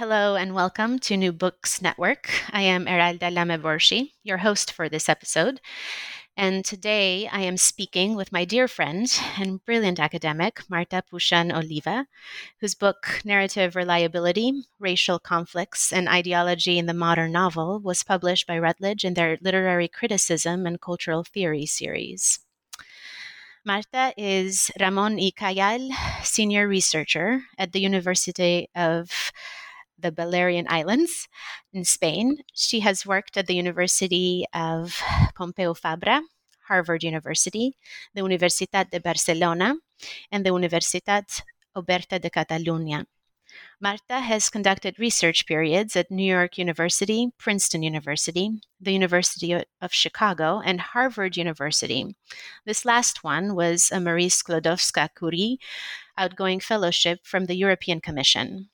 Hello and welcome to New Books Network. I am Eralda Lameborshi, your host for this episode. And today I am speaking with my dear friend and brilliant academic, Marta Puxan Oliva, whose book, Narrative Reliability Racial Conflicts and Ideology in the Modern Novel, was published by Routledge in their Literary Criticism and Cultural Theory series. Marta is Ramon y Cajal Senior Researcher at the University of the Balearic Islands in Spain. She has worked at the University of Pompeu Fabra, Harvard University, the Universitat de Barcelona, and the Universitat Oberta de Catalunya. Marta has conducted research periods at New York University, Princeton University, the University of Chicago, and Harvard University. This last one was a Marie Sklodowska Curie outgoing fellowship from the European Commission.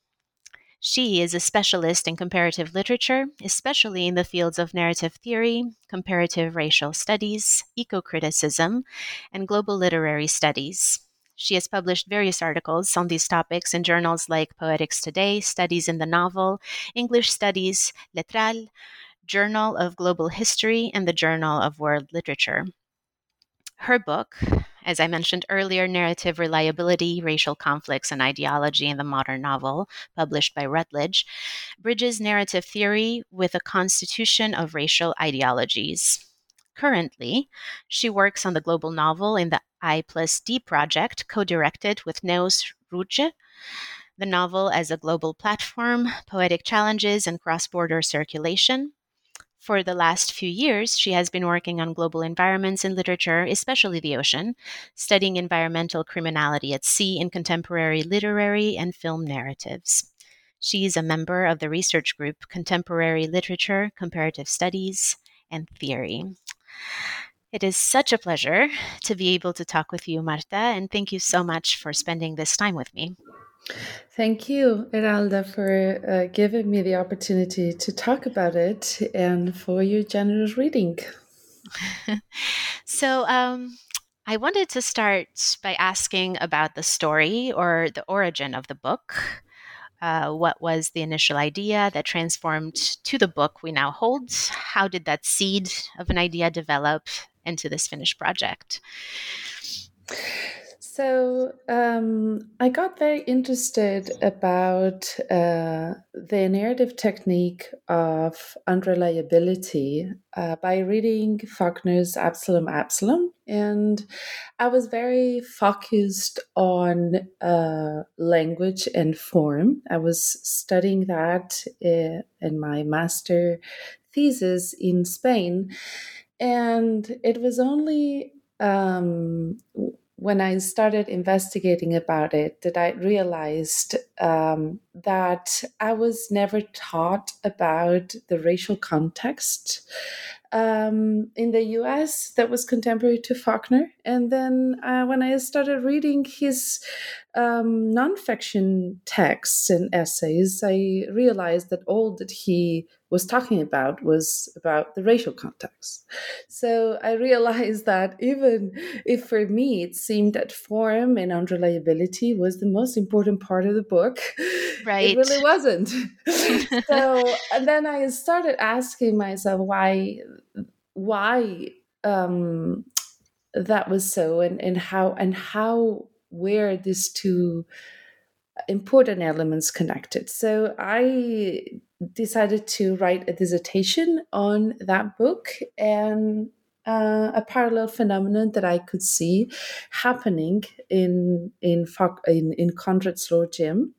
She is a specialist in comparative literature, especially in the fields of narrative theory, comparative racial studies, eco criticism, and global literary studies. She has published various articles on these topics in journals like Poetics Today, Studies in the Novel, English Studies, Letral, Journal of Global History, and the Journal of World Literature. Her book, as I mentioned earlier, Narrative Reliability, Racial Conflicts, and Ideology in the Modern Novel, published by Routledge, bridges narrative theory with a constitution of racial ideologies. Currently, she works on the global novel in the I plus D project, co directed with Neus Rotger. The novel as a global platform, poetic challenges, and cross border circulation. For the last few years, she has been working on global environments in literature, especially the ocean, studying environmental criminality at sea in contemporary literary and film narratives. She is a member of the research group Contemporary Literature, Comparative Studies, and Theory. It is such a pleasure to be able to talk with you, Marta, and thank you so much for spending this time with me. Thank you, Eralda, for uh, giving me the opportunity to talk about it and for your generous reading. so, um, I wanted to start by asking about the story or the origin of the book. Uh, what was the initial idea that transformed to the book we now hold? How did that seed of an idea develop into this finished project? So um, I got very interested about uh, the narrative technique of unreliability uh, by reading Faulkner's Absalom Absalom. And I was very focused on uh, language and form. I was studying that uh, in my master thesis in Spain. And it was only um, when I started investigating about it that I realized um, that I was never taught about the racial context um, in the US that was contemporary to Faulkner. And then uh, when I started reading his um, nonfiction texts and essays, I realized that all that he was talking about was about the racial context. So I realized that even if for me it seemed that form and unreliability was the most important part of the book, right. it really wasn't. so and then I started asking myself why why um, that was so and, and how and how were these two important elements connected. So I decided to write a dissertation on that book and uh, a parallel phenomenon that I could see happening in in in, in Conrad's Lord Jim,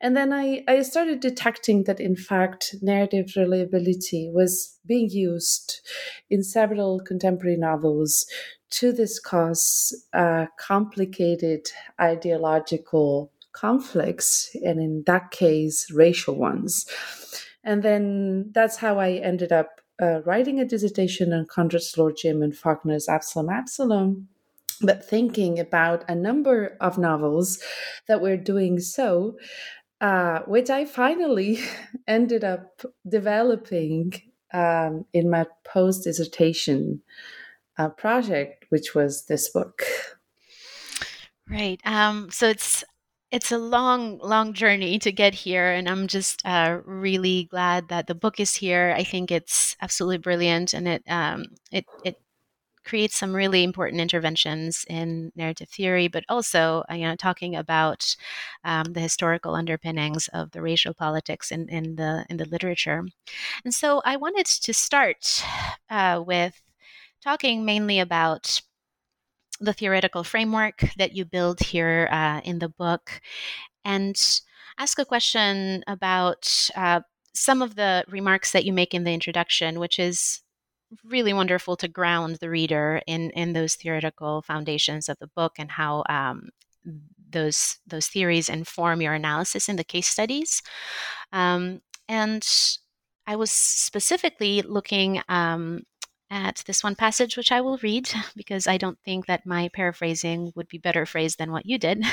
and then I, I started detecting that in fact narrative reliability was being used in several contemporary novels to discuss uh, complicated ideological conflicts, and in that case, racial ones. And then that's how I ended up uh, writing a dissertation on Conrad's Lord Jim and Faulkner's Absalom Absalom, but thinking about a number of novels that were doing so, uh, which I finally ended up developing um, in my post dissertation uh, project, which was this book. Right. Um, so it's it's a long, long journey to get here, and I'm just uh, really glad that the book is here. I think it's absolutely brilliant, and it um, it it creates some really important interventions in narrative theory, but also uh, you know talking about um, the historical underpinnings of the racial politics in, in the in the literature. And so I wanted to start uh, with talking mainly about the theoretical framework that you build here uh, in the book and ask a question about uh, some of the remarks that you make in the introduction, which is really wonderful to ground the reader in in those theoretical foundations of the book and how um, those those theories inform your analysis in the case studies. Um, and I was specifically looking um, at this one passage, which I will read because I don't think that my paraphrasing would be better phrased than what you did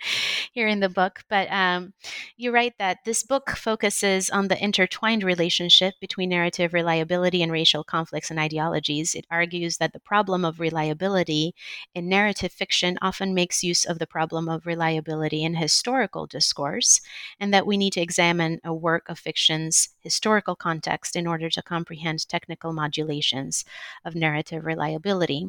here in the book. But um, you write that this book focuses on the intertwined relationship between narrative reliability and racial conflicts and ideologies. It argues that the problem of reliability in narrative fiction often makes use of the problem of reliability in historical discourse, and that we need to examine a work of fiction's historical context in order to comprehend technical modulations of narrative reliability.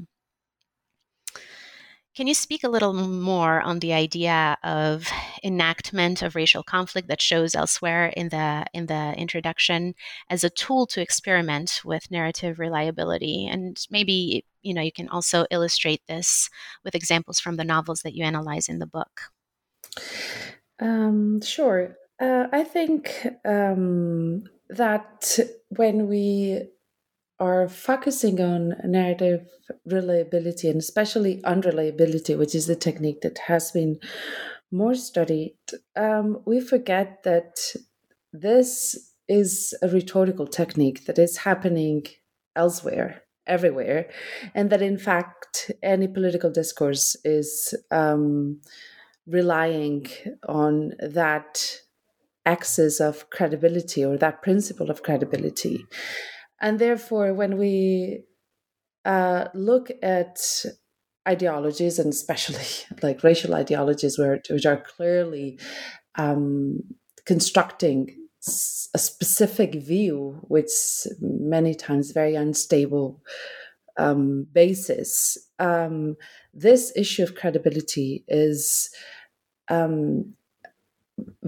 Can you speak a little more on the idea of enactment of racial conflict that shows elsewhere in the in the introduction as a tool to experiment with narrative reliability? And maybe you know you can also illustrate this with examples from the novels that you analyze in the book. Um, sure. Uh, I think um, that when we are focusing on narrative reliability and especially unreliability, which is the technique that has been more studied, um, we forget that this is a rhetorical technique that is happening elsewhere, everywhere, and that in fact any political discourse is um, relying on that axis of credibility or that principle of credibility. And therefore, when we uh, look at ideologies, and especially like racial ideologies, where, which are clearly um, constructing a specific view, which many times very unstable um, basis. Um, this issue of credibility is um,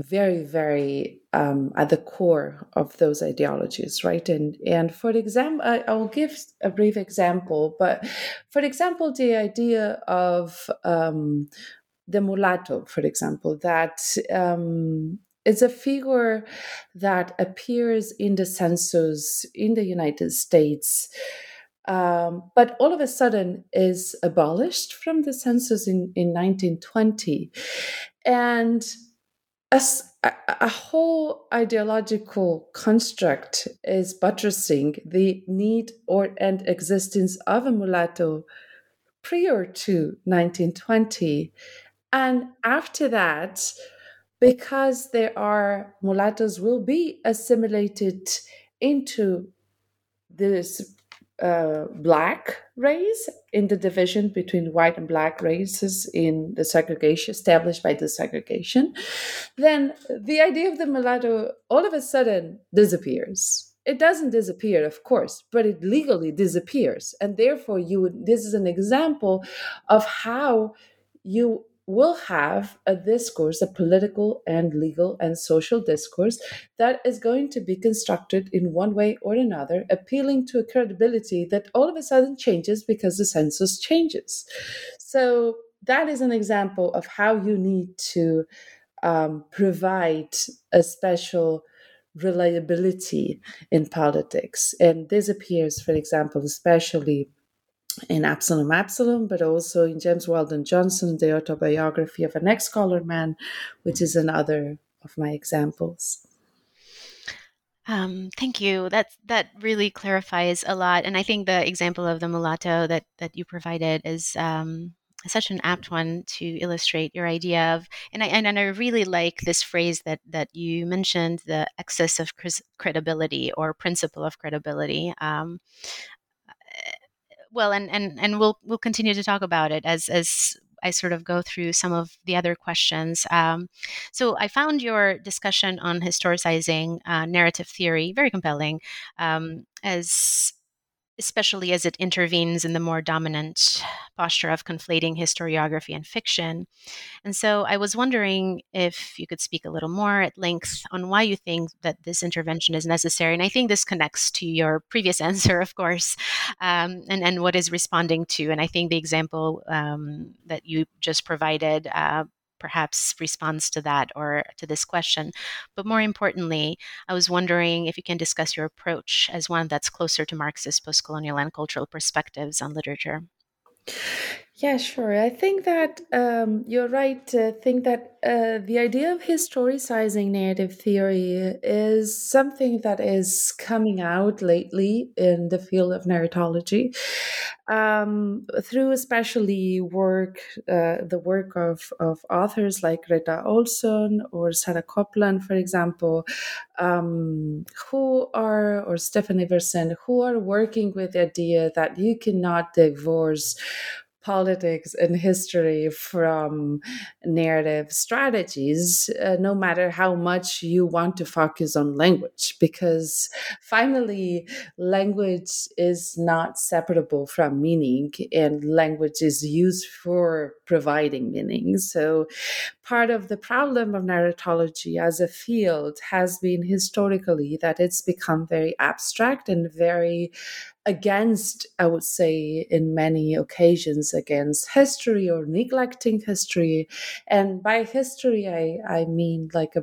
very, very um, at the core of those ideologies, right? And and for example, I, will give a brief example, but for example, the idea of um, the mulatto, for example, that um, is a figure that appears in the census in the United States. Um, but all of a sudden is abolished from the census in, in 1920. And a, a whole ideological construct is buttressing the need or and existence of a mulatto prior to 1920 and after that because there are mulattoes will be assimilated into this uh, black race in the division between white and black races in the segregation established by the segregation, then the idea of the mulatto all of a sudden disappears. It doesn't disappear, of course, but it legally disappears, and therefore you would. This is an example of how you will have a discourse, a political and legal and social discourse that is going to be constructed in one way or another, appealing to a credibility that all of a sudden changes because the census changes. So that is an example of how you need to um, provide a special reliability in politics. And this appears, for example, especially in Absalom Absalom, but also in James Weldon Johnson, The Autobiography of an Ex Colored Man, which is another of my examples. Um, thank you. That that really clarifies a lot, and I think the example of the mulatto that that you provided is um, such an apt one to illustrate your idea of. And I and, and I really like this phrase that that you mentioned, the excess of credibility or principle of credibility. Um, well, and and and we'll we'll continue to talk about it as as I sort of go through some of the other questions. Um, so I found your discussion on historicizing uh, narrative theory very compelling, um, as especially as it intervenes in the more dominant posture of conflating historiography and fiction. And so I was wondering if you could speak a little more at length on why you think that this intervention is necessary. And I think this connects to your previous answer, of course, um, and, and what is responding to. And I think the example um, that you just provided uh, perhaps responds to that or to this question. But more importantly, I was wondering if you can discuss your approach as one that's closer to Marxist postcolonial and cultural perspectives on literature. Yeah, sure. I think that um, you're right to think that uh, the idea of historicizing narrative theory is something that is coming out lately in the field of narratology um, through especially work, uh, the work of, of authors like Greta Olson or Sarah Copland, for example, um, who are, or Stefan Iversen, who are working with the idea that you cannot divorce politics and history from narrative strategies, uh, no matter how much you want to focus on language, because finally, language is not separable from meaning, and language is used for providing meaning. So, part of the problem of narratology as a field has been historically that it's become very abstract and very against, I would say, in many occasions, against history or neglecting history. And by history, I, I mean like a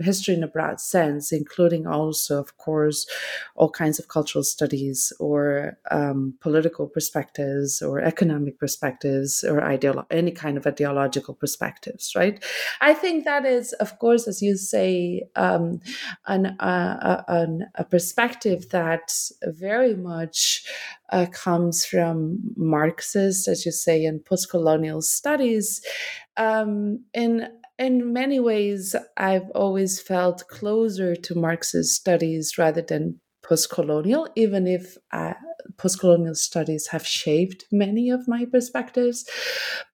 history in a broad sense, including also, of course, all kinds of cultural studies or um, political perspectives or economic perspectives or ideolo- any kind of ideological perspectives, right? I think that is, of course, as you say, um, an, uh, an, a perspective that very much uh, comes from Marxist, as you say, and post-colonial studies. Um, in in many ways, I've always felt closer to Marxist studies rather than post-colonial, even if uh, post-colonial studies have shaped many of my perspectives.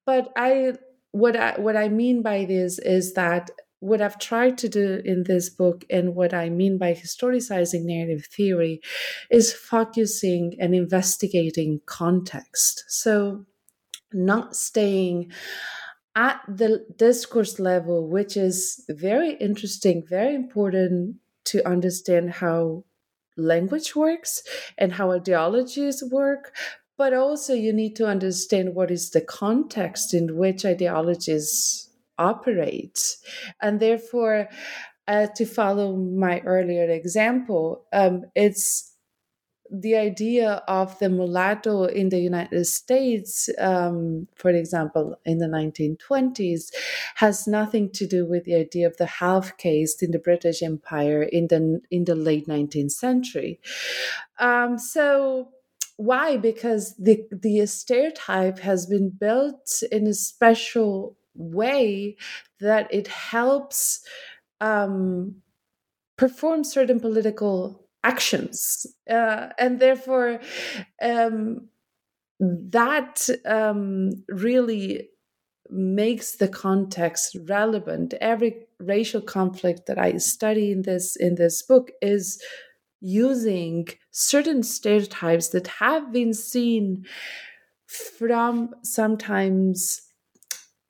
But I, what I, what I mean by this is that what I've tried to do in this book and what I mean by historicizing narrative theory is focusing and investigating context. So, not staying at the discourse level, which is very interesting, very important to understand how language works and how ideologies work. But also, you need to understand what is the context in which ideologies operate. And therefore, uh, to follow my earlier example, um, it's the idea of the mulatto in the United States, um, for example, in the 1920s, has nothing to do with the idea of the half caste in the British Empire in the in the late 19th century. Um, so why? Because the the stereotype has been built in a special way that it helps um, perform certain political actions. Uh, and therefore um, that um, really makes the context relevant. Every racial conflict that i study in this in this book is using certain stereotypes that have been seen from sometimes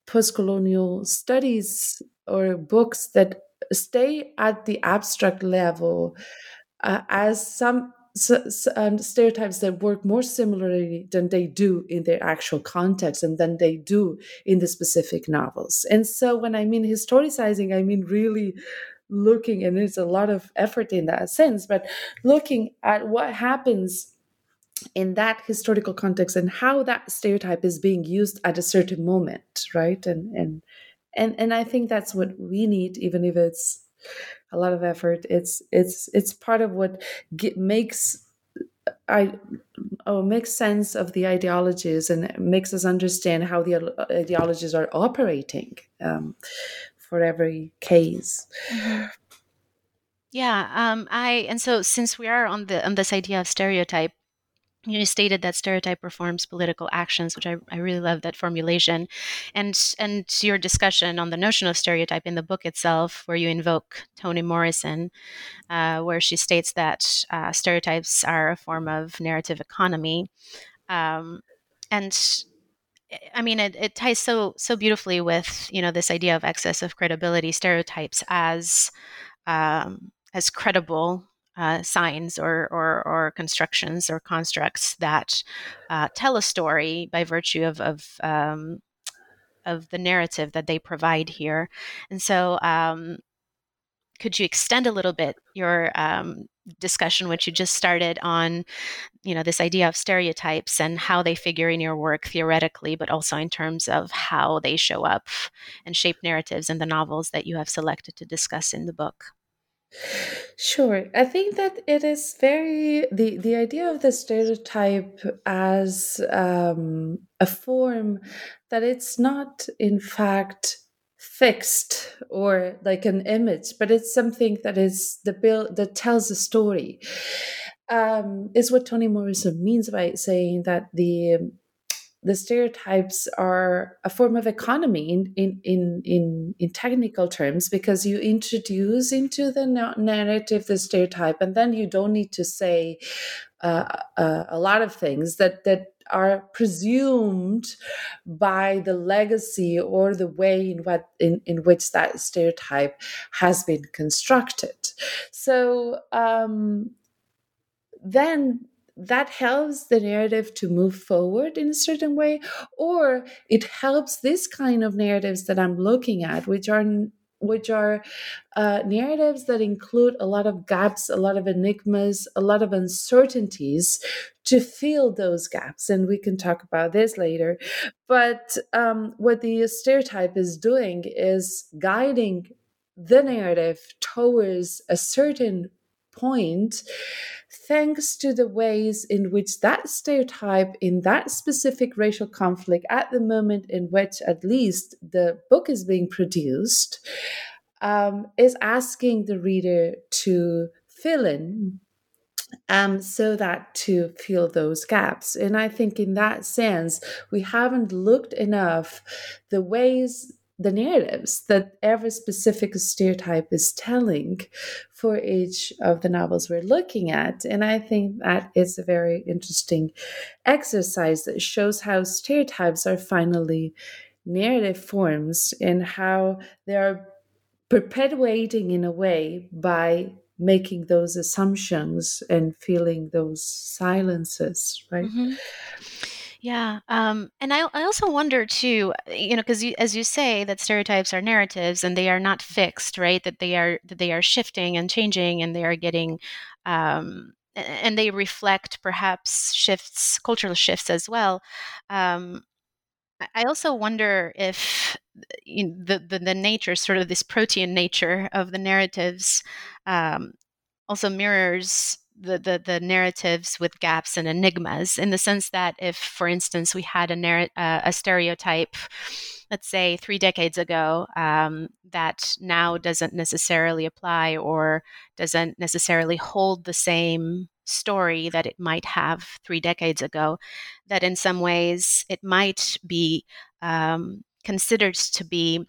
post-colonial studies or books that stay at the abstract level uh, as some um, stereotypes that work more similarly than they do in their actual context and than they do in the specific novels. And so when I mean historicizing, I mean really looking, and there's a lot of effort in that sense, but looking at what happens in that historical context and how that stereotype is being used at a certain moment, right? And and and and I think that's what we need, even if it's a lot of effort. It's it's it's part of what get, makes I oh, makes sense of the ideologies and makes us understand how the ideologies are operating um, for every case. Mm-hmm. Yeah, um, I and so since we are on the on this idea of stereotype, you stated that stereotype performs political actions, which I, I really love that formulation, and and your discussion on the notion of stereotype in the book itself, where you invoke Toni Morrison, uh, where she states that uh, stereotypes are a form of narrative economy, um, and I mean it, it ties so so beautifully with you know this idea of excess of credibility, stereotypes as um, as credible uh, signs or, or, or, constructions or constructs that uh, tell a story by virtue of, of, um, of the narrative that they provide here. And so, um, could you extend a little bit your um, discussion, which you just started on, you know, this idea of stereotypes and how they figure in your work theoretically, but also in terms of how they show up and shape narratives in the novels that you have selected to discuss in the book? Sure. I think that it is very the the idea of the stereotype as um, a form that it's not in fact fixed or like an image, but it's something that is the build that tells a story. Um, is what Toni Morrison means by saying that the the stereotypes are a form of economy in, in, in, in, in technical terms because you introduce into the narrative the stereotype and then you don't need to say uh, uh, a lot of things that, that are presumed by the legacy or the way in what in, in which that stereotype has been constructed. So um, then that helps the narrative to move forward in a certain way, or it helps this kind of narratives that I'm looking at, which are which are uh, narratives that include a lot of gaps, a lot of enigmas, a lot of uncertainties to fill those gaps. And we can talk about this later. But um, what the stereotype is doing is guiding the narrative towards a certain point thanks to the ways in which that stereotype in that specific racial conflict at the moment in which at least the book is being produced um, is asking the reader to fill in um, so that to fill those gaps. And I think in that sense, we haven't looked enough the ways the narratives that every specific stereotype is telling for each of the novels we're looking at. And I think that is a very interesting exercise that shows how stereotypes are finally narrative forms and how they are perpetuating in a way by making those assumptions and feeling those silences, right? Mm-hmm. Yeah. Um, and I, I also wonder too, you know, because as you say that stereotypes are narratives and they are not fixed, right? That they are that they are shifting and changing and they are getting, um, and they reflect perhaps shifts, cultural shifts as well. Um, I also wonder if the, the the nature, sort of this protean nature of the narratives, um, also mirrors the, the, the narratives with gaps and enigmas in the sense that if for instance we had a, narr- uh, a stereotype let's say three decades ago um, that now doesn't necessarily apply or doesn't necessarily hold the same story that it might have three decades ago that in some ways it might be um, considered to be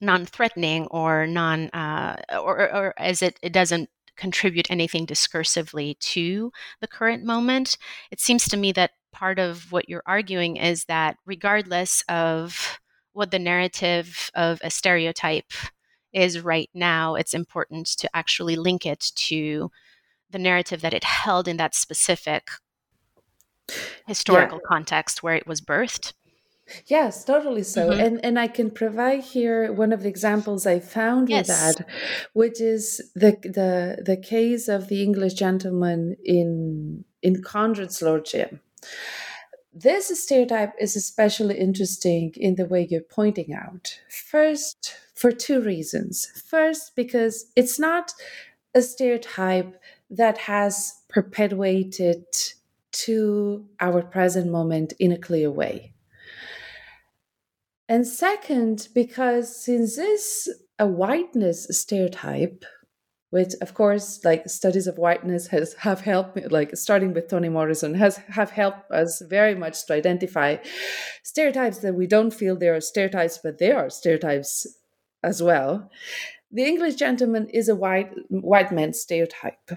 non-threatening or non uh, or, or, as it, it doesn't contribute anything discursively to the current moment. It seems to me that part of what you're arguing is that regardless of what the narrative of a stereotype is right now, it's important to actually link it to the narrative that it held in that specific historical yeah. context where it was birthed. Yes, totally so. Mm-hmm. And and I can provide here one of the examples I found yes. with that, which is the the the case of the English gentleman in in Conrad's Lord Jim. This stereotype is especially interesting in the way you're pointing out. First, for two reasons. First, because it's not a stereotype that has perpetuated to our present moment in a clear way. And second, because since this a whiteness stereotype, which of course like studies of whiteness has have helped me like starting with toni morrison has have helped us very much to identify stereotypes that we don't feel they are stereotypes but they are stereotypes as well the English gentleman is a white white man stereotype.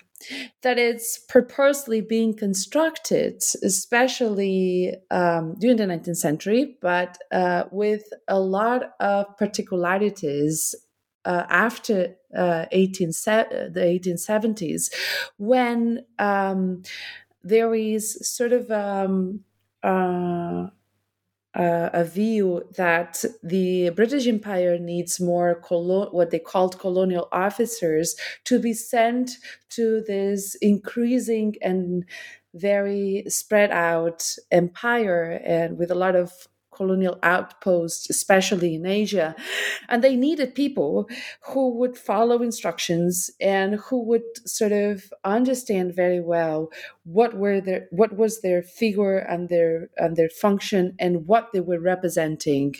That is purposely being constructed, especially um, during the 19th century, but uh, with a lot of particularities uh, after uh, 18, the 1870s, when um, there is sort of um, uh, a view that the British Empire needs more colo- what they called colonial officers to be sent to this increasing and very spread out empire and with a lot of colonial outposts, especially in Asia. And they needed people who would follow instructions and who would sort of understand very well what were their what was their figure and their and their function and what they were representing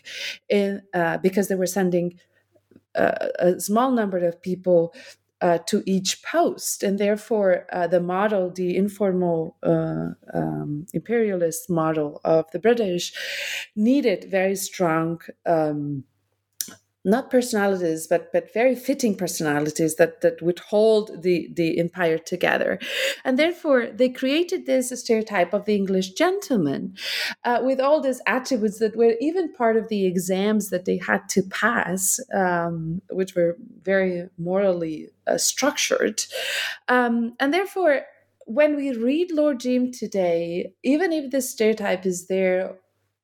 in uh, because they were sending uh, a small number of people uh, to each post. And therefore, uh, the model, the informal uh, um, imperialist model of the British, needed very strong. Um, not personalities, but but very fitting personalities that that would hold the the empire together, and therefore they created this stereotype of the English gentleman, uh, with all these attributes that were even part of the exams that they had to pass, um, which were very morally uh, structured, um, and therefore when we read Lord Jim today, even if the stereotype is there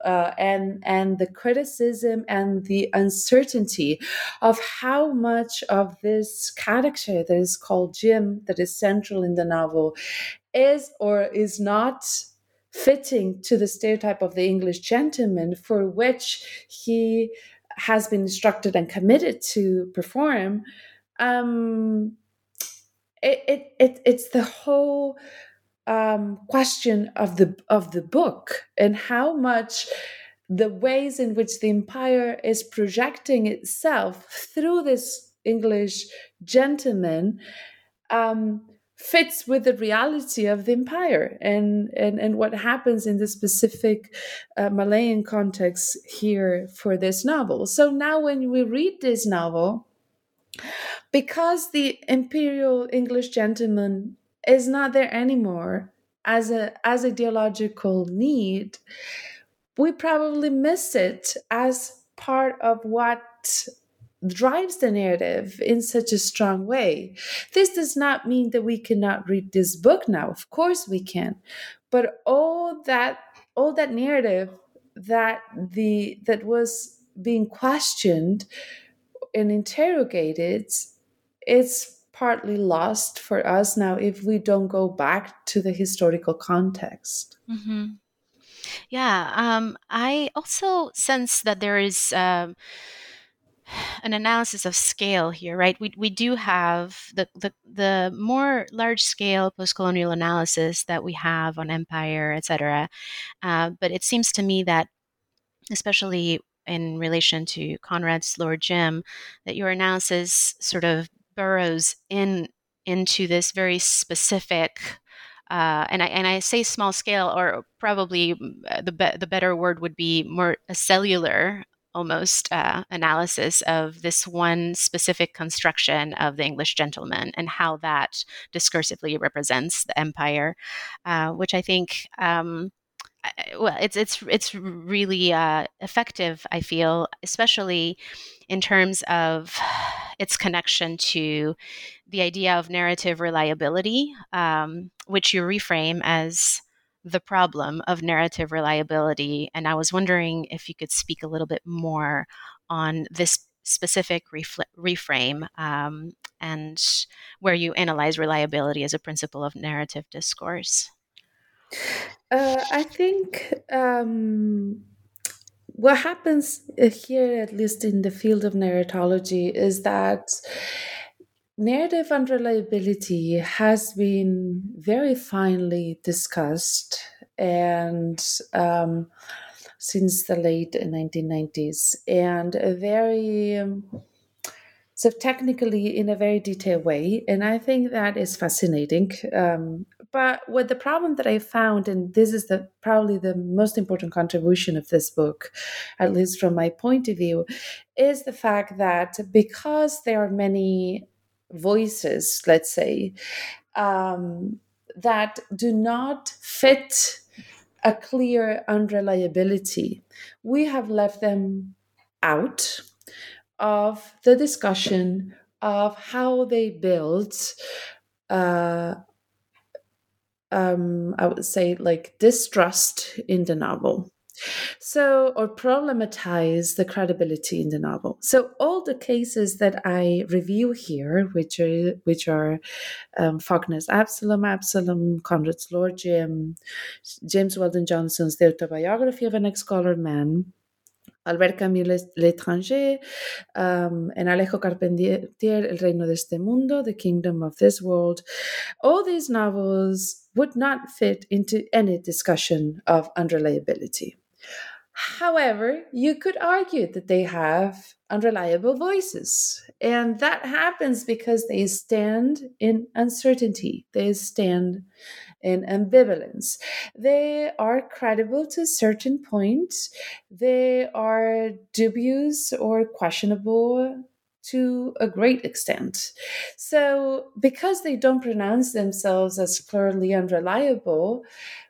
uh, and and the criticism and the uncertainty of how much of this character that is called Jim that is central in the novel is or is not fitting to the stereotype of the English gentleman for which he has been instructed and committed to perform. Um, it, it, it it's the whole um, question of the of the book and how much the ways in which the empire is projecting itself through this English gentleman um, fits with the reality of the empire and, and, and what happens in the specific uh, Malayan context here for this novel. So now, when we read this novel, because the imperial English gentleman is not there anymore as a as ideological need we probably miss it as part of what drives the narrative in such a strong way. This does not mean that we cannot read this book now. Of course we can. But all that all that narrative that the that was being questioned and interrogated it's partly lost for us now if we don't go back to the historical context. Mm-hmm. Yeah, um, I also sense that there is um, an analysis of scale here, right? We, we do have the, the, the more large scale post colonial analysis that we have on empire, etc. Uh, but it seems to me that, especially in relation to Conrad's Lord Jim, that your analysis sort of burrows in into this very specific uh, and I and I say small scale, or probably uh, the be- the better word would be more a cellular almost uh, analysis of this one specific construction of the English gentleman and how that discursively represents the empire, uh, which I think um, well, it's it's it's really uh, effective. I feel, especially in terms of its connection to the idea of narrative reliability, um, which you reframe as the problem of narrative reliability. And I was wondering if you could speak a little bit more on this specific refl- reframe um, and where you analyze reliability as a principle of narrative discourse. Uh, I think um, what happens here, at least in the field of narratology, is that narrative unreliability has been very finely discussed and um, since the late 1990s and very um, so technically in a very detailed way. And i think that is fascinating. Um, but what the problem that i found and this is the probably the most important contribution of this book at least from my point of view is the fact that because there are many voices let's say um, that do not fit a clear unreliability we have left them out of the discussion of how they build. uh, um, I would say like distrust in the novel. So, or problematize the credibility in the novel. So, all the cases that I review here, which are which are um, Faulkner's Absalom, Absalom, Conrad's Lord Jim, James Weldon Johnson's The Autobiography of an Ex-Colored Man, Albert Camus L'étranger, um, and Alejo Carpentier, El Reino de este Mundo, The Kingdom of This World. All these novels would not fit into any discussion of unreliability. However, you could argue that they have unreliable voices. And that happens because they stand in uncertainty, they stand in ambivalence. They are credible to a certain point, they are dubious or questionable to a great extent. So, because they don't pronounce themselves as clearly unreliable,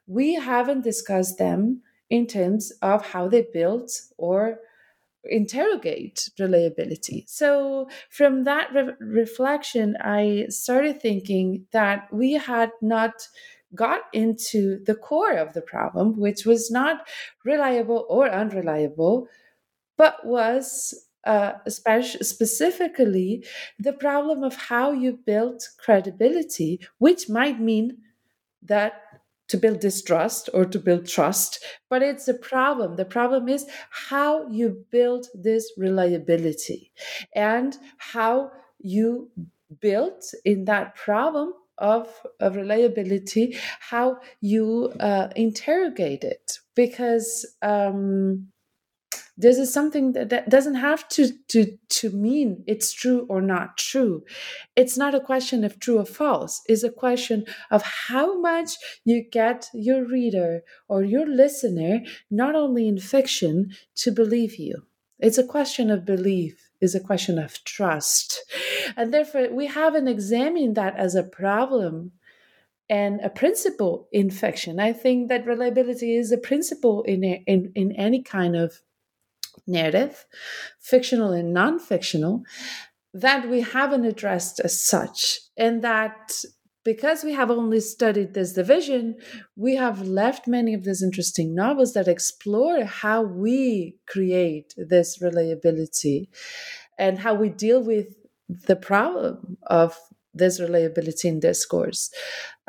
we haven't discussed them in terms of how they built or interrogate reliability. So, from that re- reflection, I started thinking that we had not got into the core of the problem, which was not reliable or unreliable, but was uh, specifically the problem of how you build credibility, which might mean that to build distrust or to build trust, but it's a problem. The problem is how you build this reliability and how you built in that problem of, of reliability, how you uh, interrogate it. Because um, this is something that, that doesn't have to, to to mean it's true or not true. It's not a question of true or false. It's a question of how much you get your reader or your listener not only in fiction to believe you. It's a question of belief is a question of trust and therefore we haven't examined that as a problem and a principle infection. i think that reliability is a principle in, in, in any kind of narrative, fictional and non fictional, that we haven't addressed as such. And that because we have only studied this division, we have left many of these interesting novels that explore how we create this reliability and how we deal with the problem of this reliability in discourse.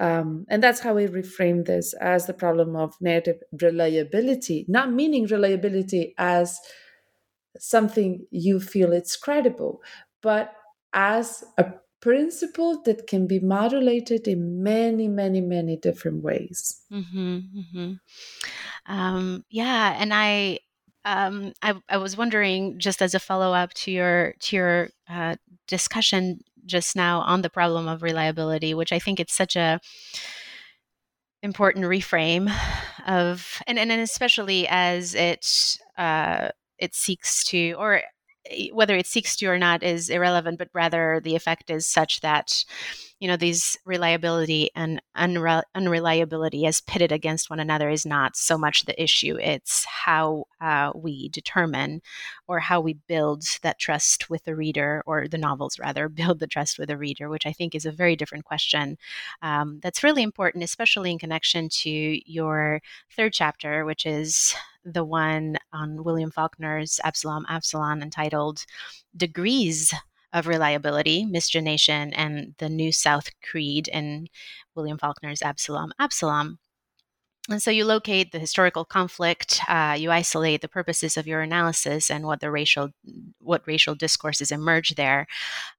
Um, and that's how we reframe this as the problem of narrative reliability, not meaning reliability as something you feel it's credible, but as a principle that can be modulated in many, many, many different ways. Mm-hmm, mm-hmm. Um, yeah, and I, um, I, I was wondering, just as a follow up to your to your uh, discussion just now on the problem of reliability, which I think it's such a important reframe of, and and, especially as it uh, it seeks to, or whether it seeks to or not is irrelevant, but rather the effect is such that you know these reliability and unre- unreliability as pitted against one another is not so much the issue it's how uh, we determine or how we build that trust with the reader or the novels rather build the trust with the reader which i think is a very different question um, that's really important especially in connection to your third chapter which is the one on william faulkner's absalom absalom entitled degrees of reliability, miscegenation, and the New South Creed in William Faulkner's Absalom Absalom. And so you locate the historical conflict, uh, you isolate the purposes of your analysis and what the racial what racial discourses emerge there.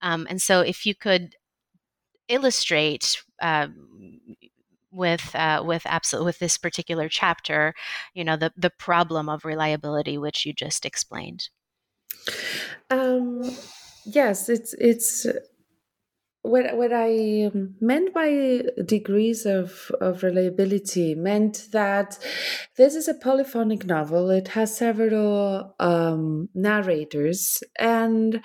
Um, and so if you could illustrate uh, with uh, with absolute with this particular chapter, you know the the problem of reliability, which you just explained. Um, yes, it's it's what what I meant by degrees of of reliability meant that this is a polyphonic novel. It has several um, narrators, and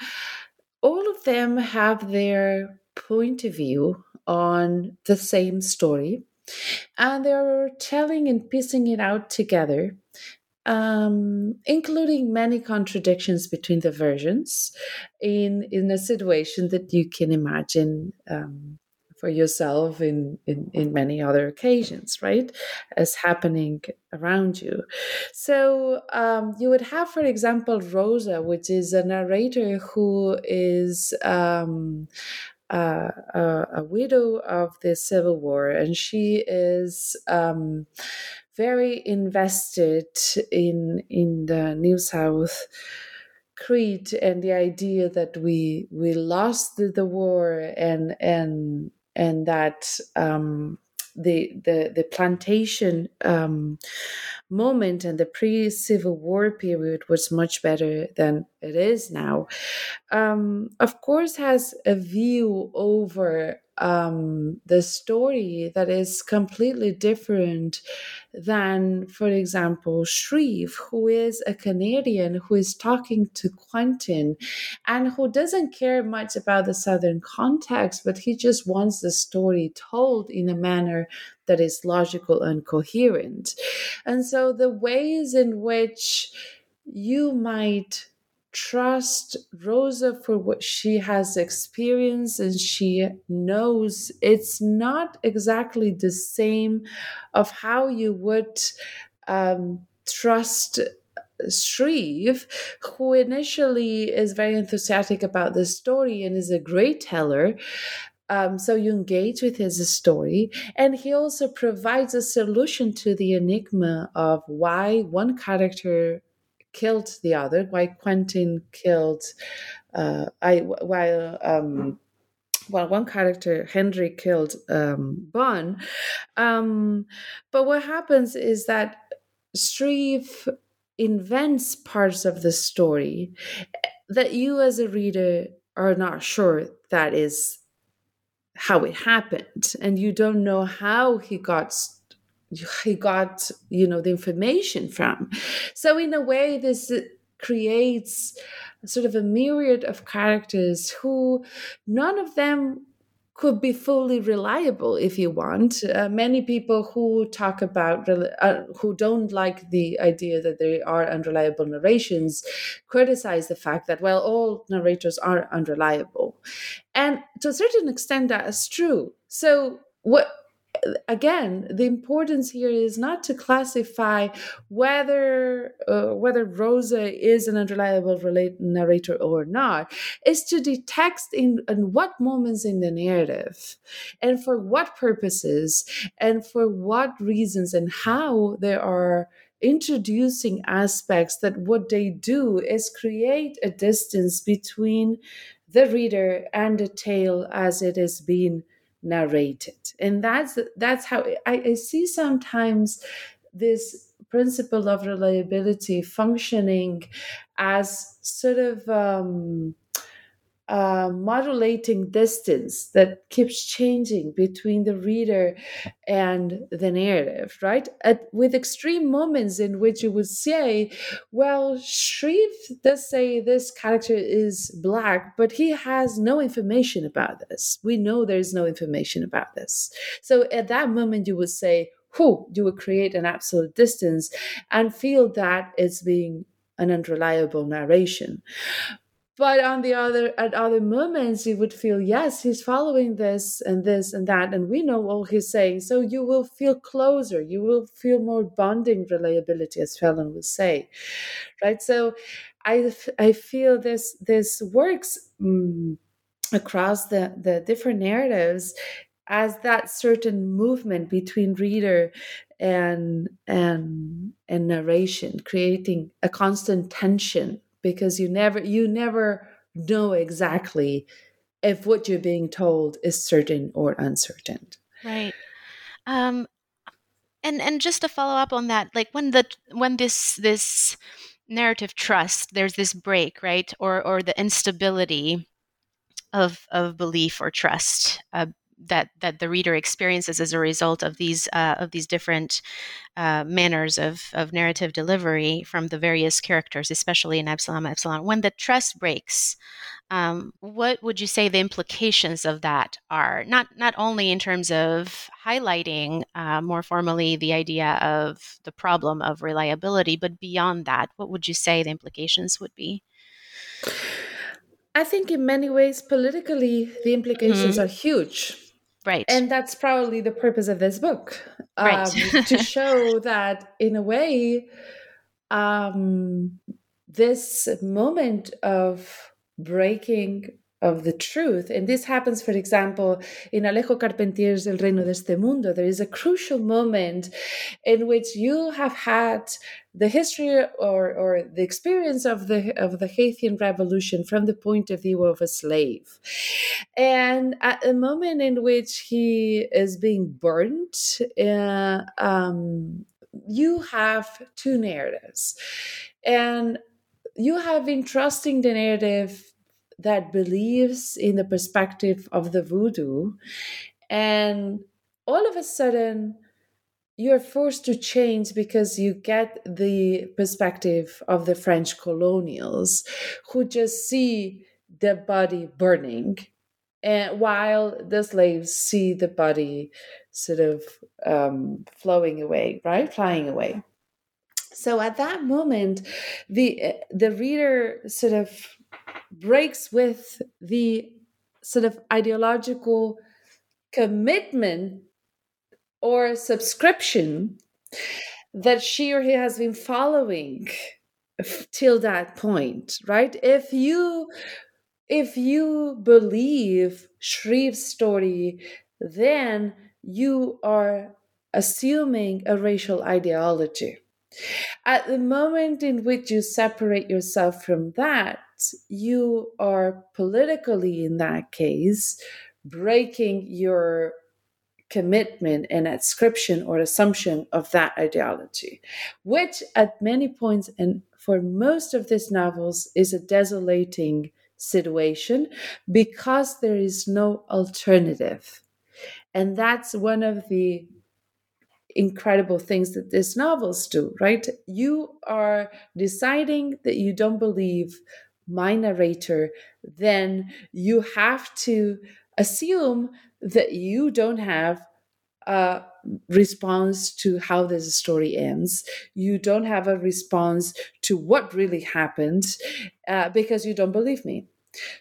all of them have their point of view on the same story, and they're telling and piecing it out together um, including many contradictions between the versions in in a situation that you can imagine um, for yourself in, in in many other occasions right as happening around you. So um, you would have for example rosa which is a narrator who is um, uh, a, a, widow of the Civil War, and she is um, very invested in in the New South creed and the idea that we we lost the, the war and and and that um, the the the plantation um, moment and the pre Civil War period was much better than it is now. Um, of course, has a view over um, the story that is completely different than, for example, Shreve, who is a Canadian who is talking to Quentin and who doesn't care much about the Southern context, but he just wants the story told in a manner that is logical and coherent. And so the ways in which you might trust Rosa for what she has experienced and she knows it's not exactly the same of how you would um, trust Shreve, who initially is very enthusiastic about the story and is a great teller. Um, so you engage with his story, and he also provides a solution to the enigma of why one character killed the other, why Quentin killed, uh, I while um, one character, Henry, killed um, Bon. Um, but what happens is that Shreve invents parts of the story that you, as a reader, are not sure that is how it happened, and you don't know how he got he got you know the information from so in a way this creates sort of a myriad of characters who none of them could be fully reliable if you want. Uh, many people who talk about, uh, who don't like the idea that there are unreliable narrations, criticize the fact that, well, all narrators are unreliable. And to a certain extent, that is true. So, what again the importance here is not to classify whether uh, whether rosa is an unreliable relate- narrator or not. Is to detect in, in what moments in the narrative and for what purposes and for what reasons and how they are introducing aspects that what they do is create a distance between the reader and the tale as it is being narrated. And that's that's how I, I see sometimes this principle of reliability functioning as sort of um, uh, modulating distance that keeps changing between the reader and the narrative, right? At, with extreme moments in which you would say, well, Shreve does say this character is black, but he has no information about this. We know there's no information about this. So at that moment, you would say, who you would create an absolute distance and feel that it's being an unreliable narration but on the other at other moments you would feel yes he's following this and this and that. And we know all he's saying. So you will feel closer. You will feel more bonding reliability as Phelan would say. Right? So i i feel this this works um, across the the different narratives as that certain movement between reader and and and narration creating a constant tension because you never you never know exactly if what you're being told is certain or uncertain. Right. Um and and just to follow up on that like when the when this this narrative trust there's this break right? Or or the instability of of belief or trust uh, that that the reader experiences as a result of these uh, of these different uh, manners of of narrative delivery from the various characters, especially in Absalom Epsilon. When the trust breaks, um, what would you say the implications of that are? Not not only in terms of highlighting uh, more formally the idea of the problem of reliability, but beyond that, what would you say the implications would be? I think in many ways, politically, the implications mm-hmm. are huge. Right. And that's probably the purpose of this book. Right. Um, to show that, in a way, um, this moment of breaking of the truth. And this happens, for example, in Alejo Carpentier's El Reino de este Mundo. There is a crucial moment in which you have had the history or, or the experience of the of the Haitian Revolution from the point of view of a slave, and at a moment in which he is being burnt, uh, um, you have two narratives, and you have been trusting the narrative that believes in the perspective of the voodoo and all of a sudden you're forced to change because you get the perspective of the french colonials who just see the body burning and while the slaves see the body sort of um, flowing away right? Flying away. So at that moment the the reader sort of breaks with the sort of ideological commitment or subscription that she or he has been following till that point right? If you if you believe Shreve's story then you are assuming a racial ideology. At the moment in which you separate yourself from that you are politically, in that case, breaking your commitment and adscription or assumption of that ideology, which at many points and for most of these novels is a desolating situation because there is no alternative. And that's one of the incredible things that these novels do, right? You are deciding that you don't believe my narrator, then you have to assume that you don't have a response to how this story ends. You don't have a response to what really happened uh, because you don't believe me.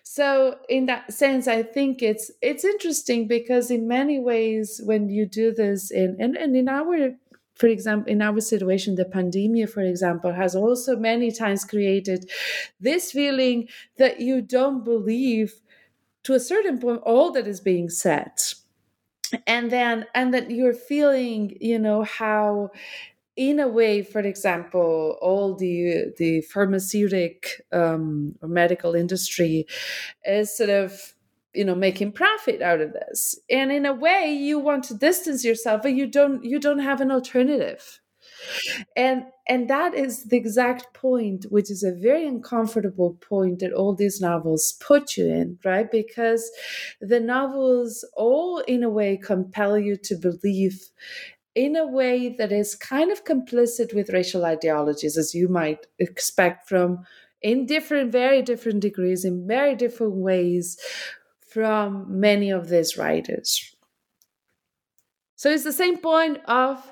So in that sense, I think it's it's interesting because in many ways, when you do this in and, and in our for example, in our situation, the pandemic, for example, has also many times created this feeling that you don't believe to a certain point all that is being said. And then, and that you're feeling, you know, how in a way, for example, all the the pharmaceutic um, or medical industry is sort of you know making profit out of this. And in a way you want to distance yourself but you don't you don't have an alternative. And and that is the exact point which is a very uncomfortable point that all these novels put you in right? Because the novels all in a way compel you to believe in a way that is kind of complicit with racial ideologies as you might expect from in different very different degrees in very different ways from many of these writers so it's the same point of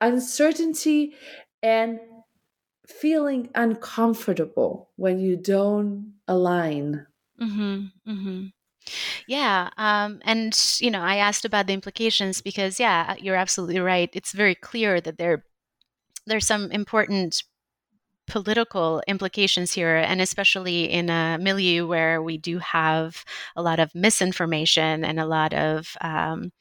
uncertainty and feeling uncomfortable when you don't align. Mm-hmm, mm-hmm. Yeah. Um, and, you know, I asked about the implications because, yeah, you're absolutely right. It's very clear that there, there's some important political implications here, and especially in a milieu where we do have a lot of misinformation and a lot of um,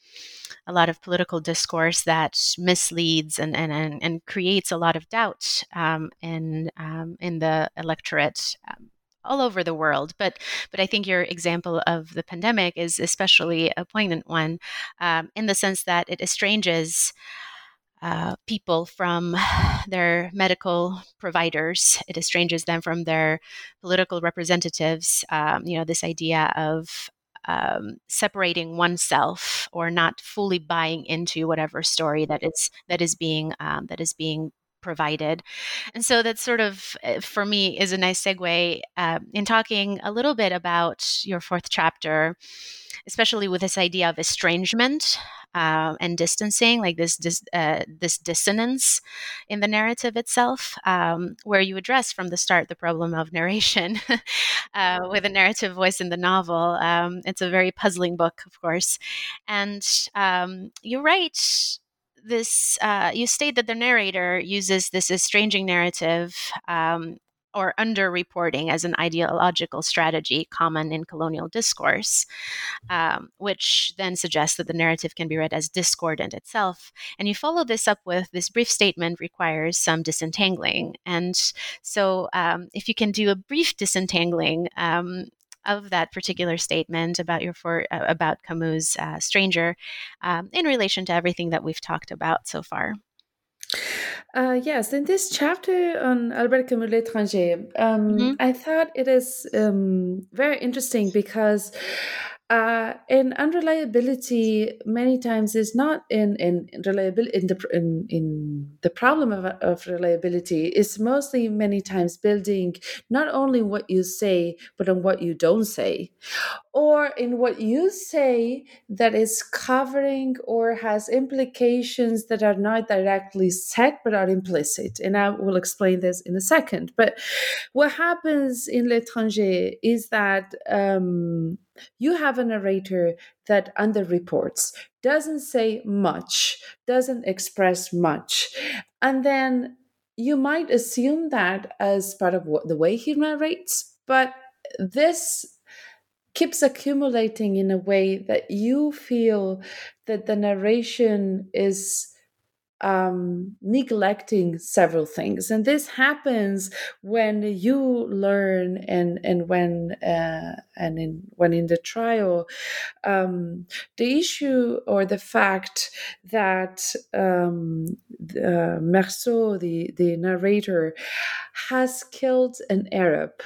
a lot of political discourse that misleads and and, and, and creates a lot of doubt um, in um, in the electorate. Um, all over the world, but but I think your example of the pandemic is especially a poignant one, um, in the sense that it estranges uh, people from their medical providers. It estranges them from their political representatives. Um, you know, this idea of um, separating oneself or not fully buying into whatever story that is that is being um, that is being provided. And so that sort of, eh, for me, is a nice segue uh, in talking a little bit about your fourth chapter, especially with this idea of estrangement uh, and distancing, like this dis, uh, this dissonance in the narrative itself, um, where you address from the start the problem of narration uh, with a narrative voice in the novel. Um, it's a very puzzling book, of course, and um, you write this uh, you state that the narrator uses this estranging narrative um, or underreporting as an ideological strategy common in colonial discourse, um, which then suggests that the narrative can be read as discordant itself. And you follow this up with this brief statement requires some disentangling. And so, um, if you can do a brief disentangling, um, of that particular statement about your for uh, about Camus' uh, Stranger um, in relation to everything that we've talked about so far. Uh, yes, in this chapter on Albert Camus L'Étranger, um, mm-hmm. I thought it is um, very interesting because uh, and unreliability many times is not in in, reliability in the in, in the problem of, of reliability is mostly many times building not only what you say but on what you don't say or in what you say that is covering or has implications that are not directly said but are implicit and i will explain this in a second but what happens in l'étranger is that um, you have a narrator that underreports, doesn't say much, doesn't express much. And then you might assume that as part of what, the way he narrates, but this keeps accumulating in a way that you feel that the narration is um, neglecting several things, and this happens when you learn and and when uh, and in when in the trial, um, the issue or the fact that um, the, Meursault, the the narrator, has killed an Arab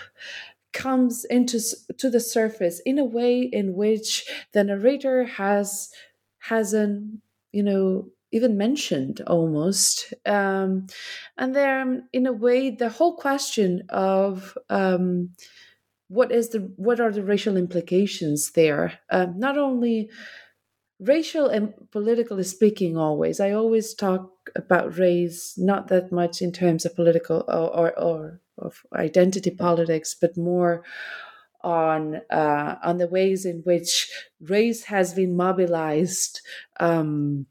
comes into to the surface in a way in which the narrator has hasn't you know even mentioned almost. Um, and then, in a way, the whole question of um, what is the what are the racial implications there? Uh, not only racial and politically speaking, always. I always talk about race not that much in terms of political or or, or of identity politics, but more on uh, on the ways in which race has been mobilized um,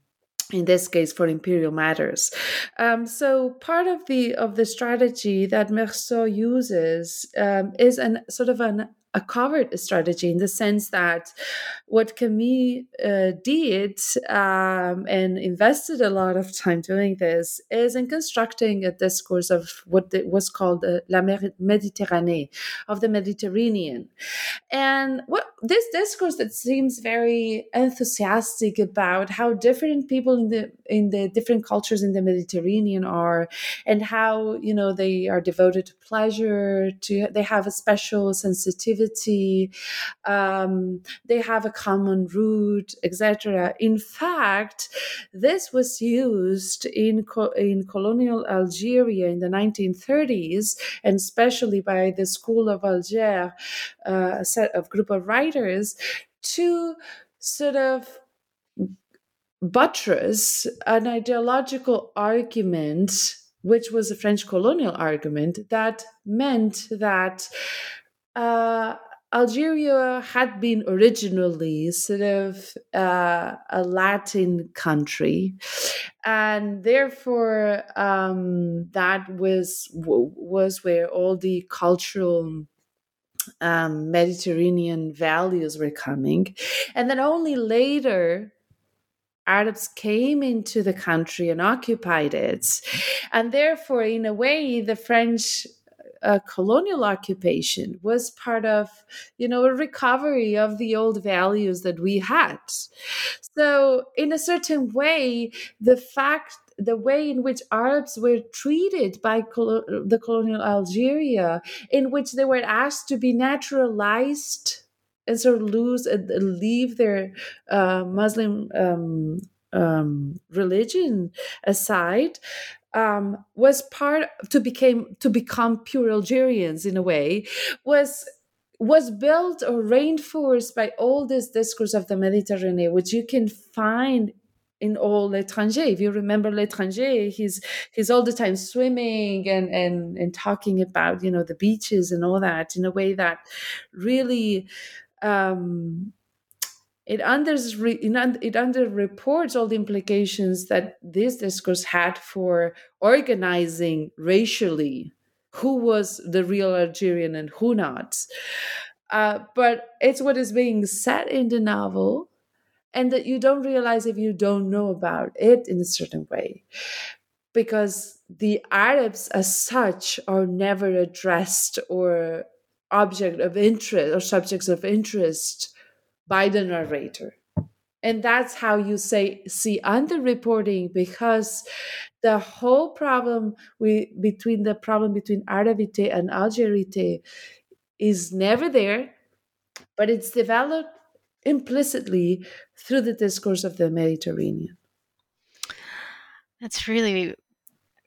in this case for imperial matters um, so part of the of the strategy that Meursault uses um, is an sort of an a covert strategy in the sense that what Camus uh, did um, and invested a lot of time doing this is in constructing a discourse of what was called uh, la Méditerranée, of the Mediterranean. And what this discourse that seems very enthusiastic about how different people in the in the different cultures in the Mediterranean are, and how you know they are devoted to pleasure, to they have a special sensitivity um, they have a common root, etc. In fact, this was used in, co- in colonial Algeria in the 1930s, and especially by the School of Alger, uh, a set of group of writers, to sort of buttress an ideological argument which was a French colonial argument that meant that uh, Algeria had been originally sort of uh, a Latin country, and therefore um, that was was where all the cultural um, Mediterranean values were coming, and then only later Arabs came into the country and occupied it, and therefore, in a way, the French uh, colonial occupation was part of you know a recovery of the old values that we had. So in a certain way the fact the way in which Arabs were treated by col- the colonial Algeria, in which they were asked to be naturalized and sort of lose and leave their uh, Muslim um, um, religion aside, um, was part to became to become pure Algerians in a way was was built or reinforced by all this discourse of the Mediterranean, which you can find in all l'étranger. If you remember l'étranger, he's he's all the time swimming and and and talking about you know the beaches and all that in a way that really um, it under it under reports all the implications that this discourse had for organizing racially who was the real Algerian and who not. Uh, but it's what is being said in the novel, and that you don't realize if you don't know about it in a certain way. Because the Arabs, as such, are never addressed or object of interest or subjects of interest by the narrator. And that's how you say see underreporting because the whole problem we between the problem between arabite and algerite is never there but it's developed implicitly through the discourse of the mediterranean. That's really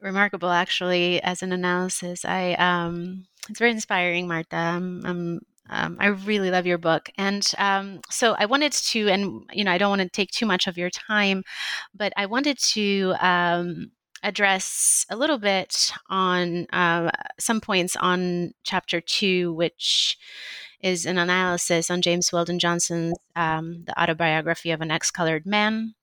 remarkable actually as an analysis. I um it's very inspiring marta i'm, I'm um, I really love your book. And um, so I wanted to, and, you know, I don't want to take too much of your time, but I wanted to um, address a little bit on uh, some points on chapter two, which is an analysis on James Weldon Johnson's um, The Autobiography of an Ex-Colored Man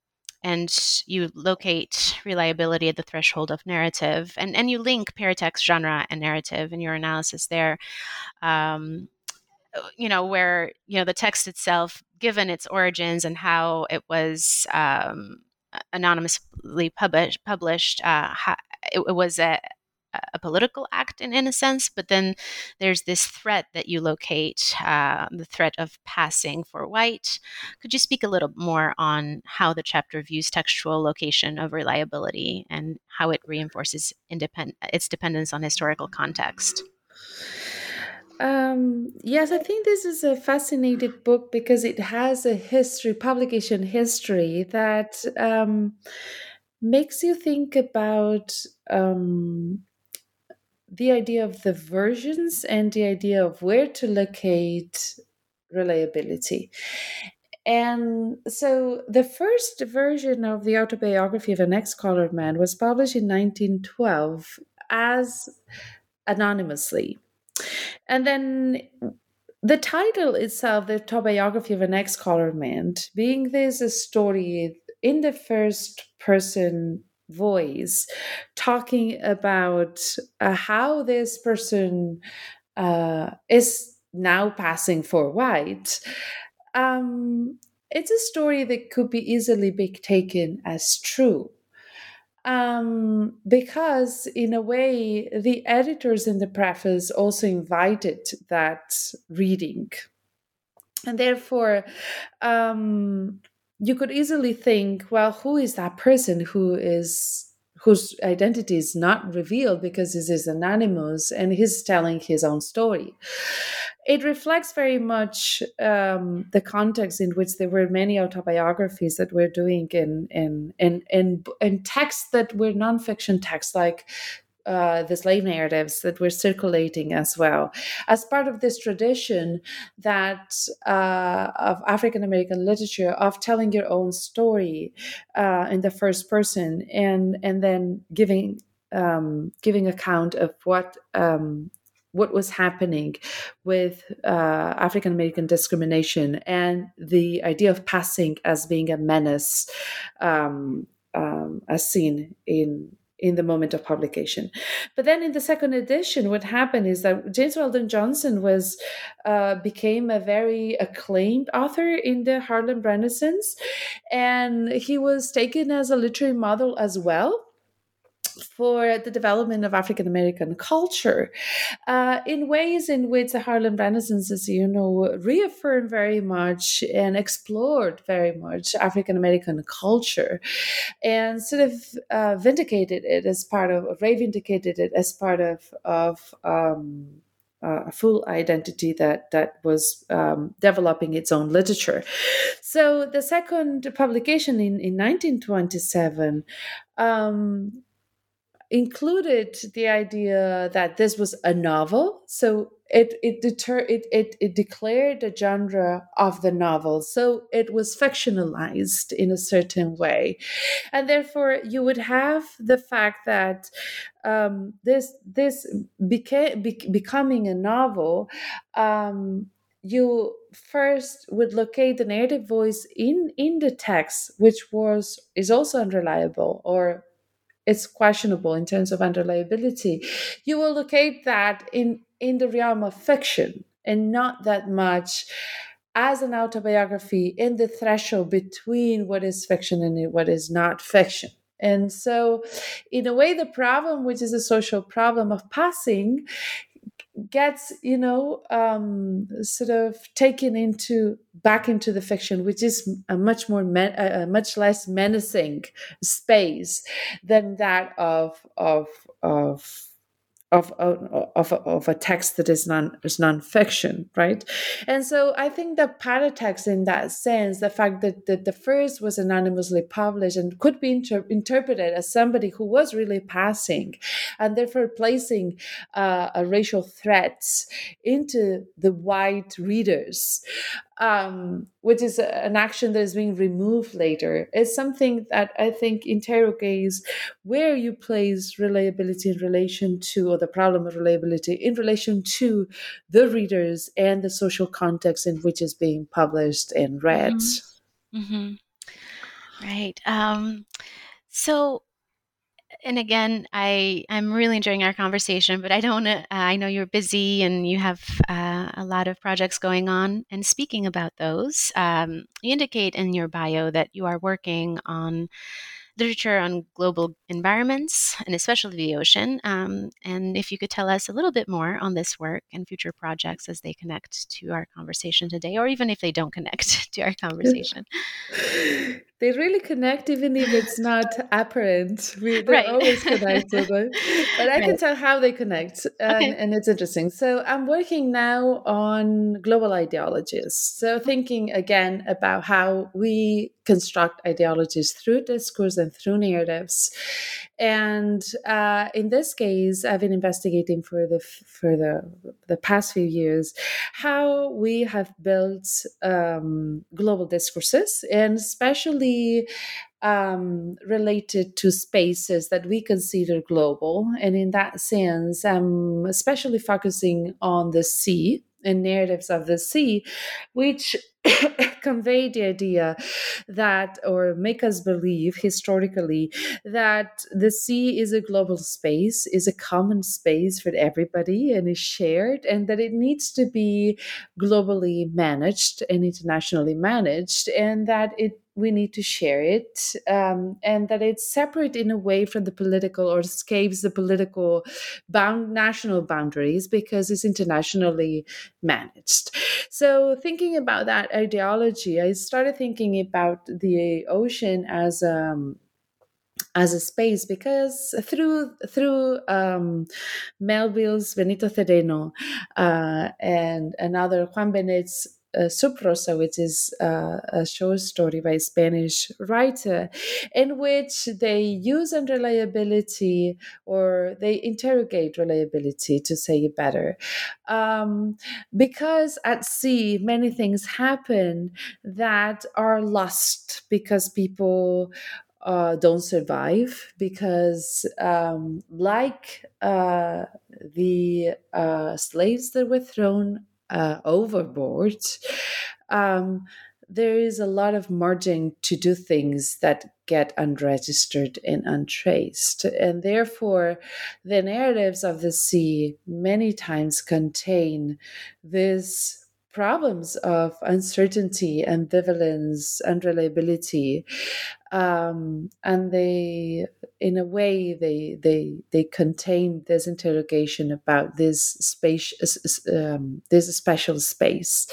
and you locate reliability at the threshold of narrative and, and you link paratext genre and narrative in your analysis there um, you know where you know the text itself given its origins and how it was um, anonymously published published uh, it, it, was a, a political act in, in a sense but then there's this threat that you locate uh, the threat of passing for white. Could you speak a little more on how the chapter views textual location of reliability and how it reinforces independ- its dependence on historical context um, yes, I think this is a fascinating book because it has a history, publication history that um, makes you think about um, the idea of the versions and the idea of where to locate reliability. And so the first version of the autobiography of an ex colored man was published in 1912 as anonymously. And then the title itself, the autobiography of an ex-colored man, being this a story in the first person voice, talking about uh, how this person uh, is now passing for white, um, it's a story that could be easily be taken as true. Um, because, in a way, the editors in the preface also invited that reading. And therefore, um, you could easily think, well, who is that person who is whose identity is not revealed because this is anonymous and he's telling his own story. It reflects very much um, the context in which there were many autobiographies that we're doing in in in in, in texts that were nonfiction texts like uh, the slave narratives that were circulating as well. As part of this tradition that uh, of African American literature of telling your own story uh, in the first person and and then giving um, giving account of what um, what was happening with uh, African American discrimination and the idea of passing as being a menace, um, um, as seen in in the moment of publication. But then in the second edition, what happened is that James Weldon Johnson was uh, became a very acclaimed author in the Harlem Renaissance, and he was taken as a literary model as well for the development of African American culture uh, in ways in which the Harlem Renaissance, as you know, reaffirmed very much and explored very much African American culture and sort of uh, vindicated it as part of, reivindicated it as part of, of um, uh, a full identity that that was um, developing its own literature. So the second publication in, in 1927 um, included the idea that this was a novel. So it it deter it, it it declared the genre of the novel. So it was fictionalized in a certain way. And therefore you would have the fact that um, this this became be, becoming a novel um, you first would locate the narrative voice in in the text which was is also unreliable or it's questionable in terms of unreliability, you will locate that in, in the realm of fiction and not that much as an autobiography in the threshold between what is fiction and what is not fiction. And so, in a way, the problem, which is a social problem of passing, gets you know um, sort of taken into back into the fiction which is a much more men, a, much less menacing space than that of of of of, of, of a text that is non is nonfiction, right? And so I think the paratext in that sense, the fact that, that the first was anonymously published and could be inter- interpreted as somebody who was really passing, and therefore placing uh, a racial threats into the white readers, um, which is an action that is being removed later, is something that I think interrogates where you place reliability in relation to, or the problem of reliability in relation to the readers and the social context in which it's being published and read. Mm-hmm. Mm-hmm. Right. Um, so, and again, I I'm really enjoying our conversation, but I don't. Uh, I know you're busy and you have uh, a lot of projects going on. And speaking about those, um, you indicate in your bio that you are working on literature on global environments and especially the ocean. Um, and if you could tell us a little bit more on this work and future projects as they connect to our conversation today, or even if they don't connect to our conversation. they really connect even if it's not apparent. We, they're right. always connected. but I right. can tell how they connect. And, okay. and it's interesting. So I'm working now on global ideologies. So thinking again about how we construct ideologies through discourse and through narratives. And uh, in this case, I've been investigating for the for the the past few years how we have built um, global discourses, and especially um, related to spaces that we consider global. And in that sense, I'm especially focusing on the sea and narratives of the sea, which convey the idea that, or make us believe historically, that the sea is a global space, is a common space for everybody and is shared, and that it needs to be globally managed and internationally managed, and that it we need to share it um, and that it's separate in a way from the political or escapes the political bound national boundaries because it's internationally managed. So thinking about that ideology i started thinking about the ocean as um, as a space because through through um, Melville's Benito Cereno uh, and another Juan Benet's uh, Subrosa, which is uh, a short story by a Spanish writer, in which they use unreliability or they interrogate reliability, to say it better. Um, because at sea, many things happen that are lost because people uh, don't survive because, um, like uh, the uh, slaves that were thrown uh, overboard, um, there is a lot of margin to do things that get unregistered and untraced. And therefore, the narratives of the sea many times contain this problems of uncertainty, ambivalence, unreliability, um, and they, in a way, they they they contain this interrogation about this space, um, this special space,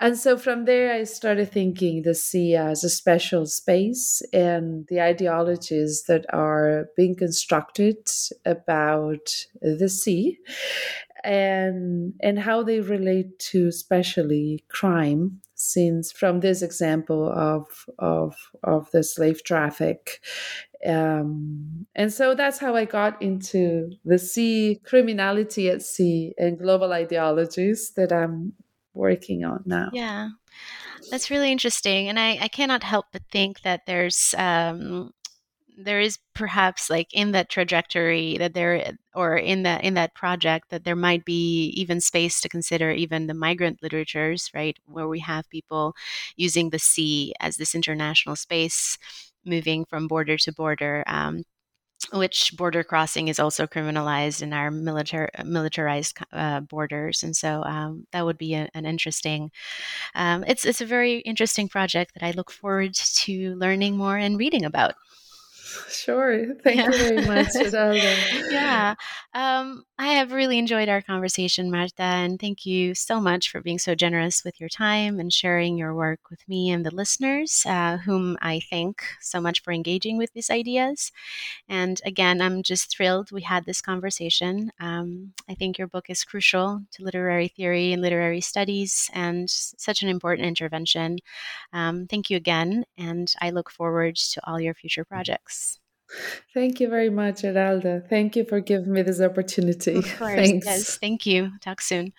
and so from there I started thinking the sea as a special space and the ideologies that are being constructed about the sea and and how they relate to especially crime since from this example of of of the slave traffic um, and so that's how I got into the sea criminality at sea and global ideologies that I'm working on now. Yeah, that's really interesting, and I, I cannot help but think that there's um, there is perhaps like in that trajectory that there or in that in that project that there might be even space to consider even the migrant literatures right where we have people using the sea as this international space moving from border to border um, which border crossing is also criminalized in our militar, militarized uh, borders, and so um, that would be a, an interesting. Um, it's it's a very interesting project that I look forward to learning more and reading about. Sure. Thank yeah. you very much, yeah. Um, I have really enjoyed our conversation, Marta, and thank you so much for being so generous with your time and sharing your work with me and the listeners, uh, whom I thank so much for engaging with these ideas. And again, I'm just thrilled we had this conversation. Um, I think your book is crucial to literary theory and literary studies and such an important intervention. Um, thank you again, and I look forward to all your future projects. Thank you very much, Geralda. Thank you for giving me this opportunity. Of course. Thanks. Yes, thank you. Talk soon.